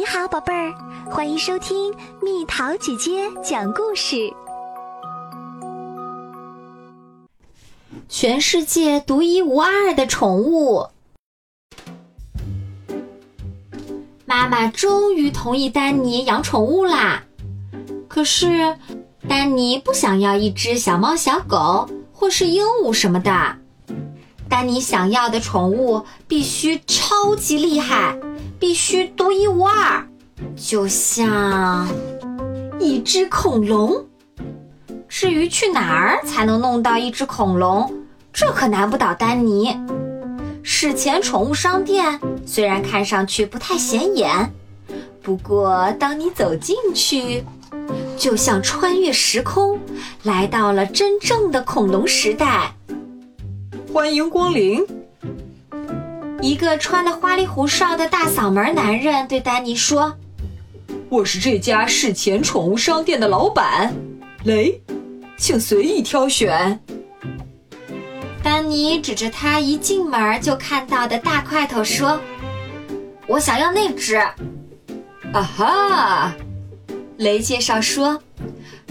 你好，宝贝儿，欢迎收听蜜桃姐姐讲故事。全世界独一无二的宠物，妈妈终于同意丹尼养宠物啦。可是，丹尼不想要一只小猫、小狗或是鹦鹉什么的。丹尼想要的宠物必须超级厉害。必须独一无二，就像一只恐龙。至于去哪儿才能弄到一只恐龙，这可难不倒丹尼。史前宠物商店虽然看上去不太显眼，不过当你走进去，就像穿越时空，来到了真正的恐龙时代。欢迎光临。一个穿的花里胡哨的大嗓门男人对丹尼说：“我是这家史前宠物商店的老板，雷，请随意挑选。”丹尼指着他一进门就看到的大块头说：“我想要那只。”啊哈，雷介绍说：“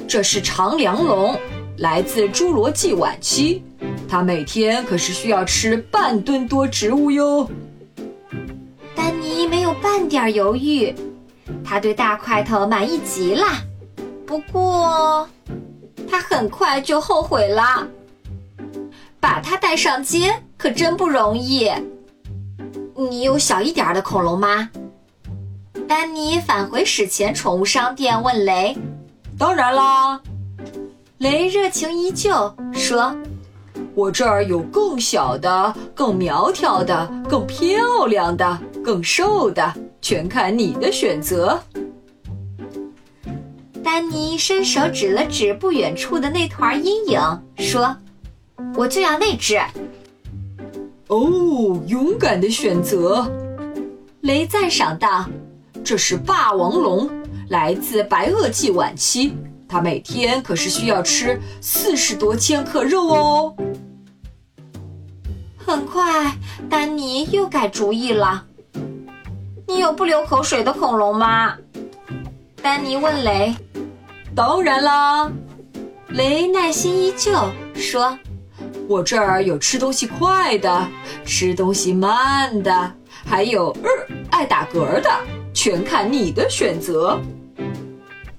这是长梁龙，来自侏罗纪晚期。”他每天可是需要吃半吨多植物哟。丹尼没有半点犹豫，他对大块头满意极了。不过，他很快就后悔了。把它带上街可真不容易。你有小一点的恐龙吗？丹尼返回史前宠物商店问雷。当然啦，雷热情依旧说。我这儿有更小的、更苗条的、更漂亮的、更瘦的，全看你的选择。丹尼伸手指了指不远处的那团阴影，说：“我就要那只。”哦，勇敢的选择，雷赞赏道：“这是霸王龙，来自白垩纪晚期，它每天可是需要吃四十多千克肉哦。”很快，丹尼又改主意了。你有不流口水的恐龙吗？丹尼问雷。当然啦，雷耐心依旧说：“我这儿有吃东西快的，吃东西慢的，还有爱打嗝的，全看你的选择。”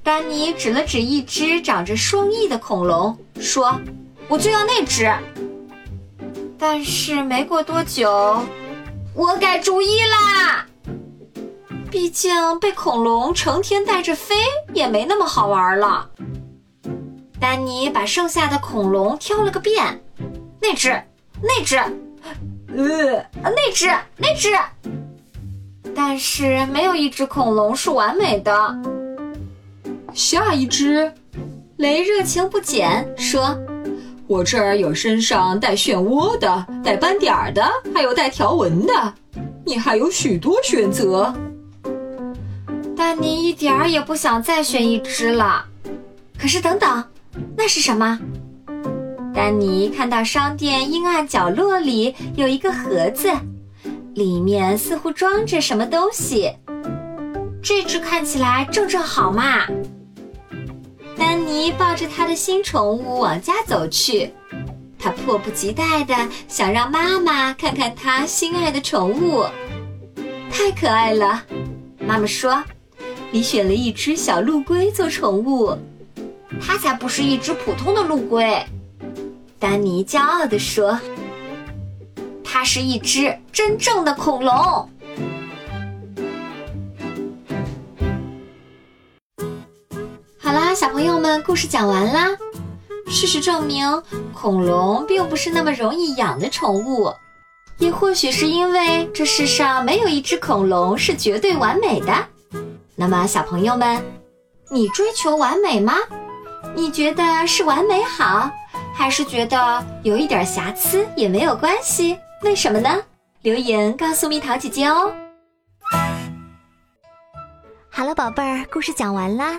丹尼指了指一只长着双翼的恐龙，说：“我就要那只。”但是没过多久，我改主意啦。毕竟被恐龙成天带着飞也没那么好玩了。丹尼把剩下的恐龙挑了个遍，那只，那只，呃，那只，那只。但是没有一只恐龙是完美的。下一只，雷热情不减说。我这儿有身上带漩涡的，带斑点儿的，还有带条纹的，你还有许多选择。但你一点儿也不想再选一只了。可是等等，那是什么？丹尼看到商店阴暗角落里有一个盒子，里面似乎装着什么东西。这只看起来正正好嘛。丹尼抱着他的新宠物往家走去，他迫不及待地想让妈妈看看他心爱的宠物，太可爱了。妈妈说：“你选了一只小陆龟做宠物，它才不是一只普通的陆龟。”丹尼骄傲地说：“它是一只真正的恐龙。”故事讲完啦。事实证明，恐龙并不是那么容易养的宠物，也或许是因为这世上没有一只恐龙是绝对完美的。那么，小朋友们，你追求完美吗？你觉得是完美好，还是觉得有一点瑕疵也没有关系？为什么呢？留言告诉蜜桃姐姐哦。好了，宝贝儿，故事讲完啦。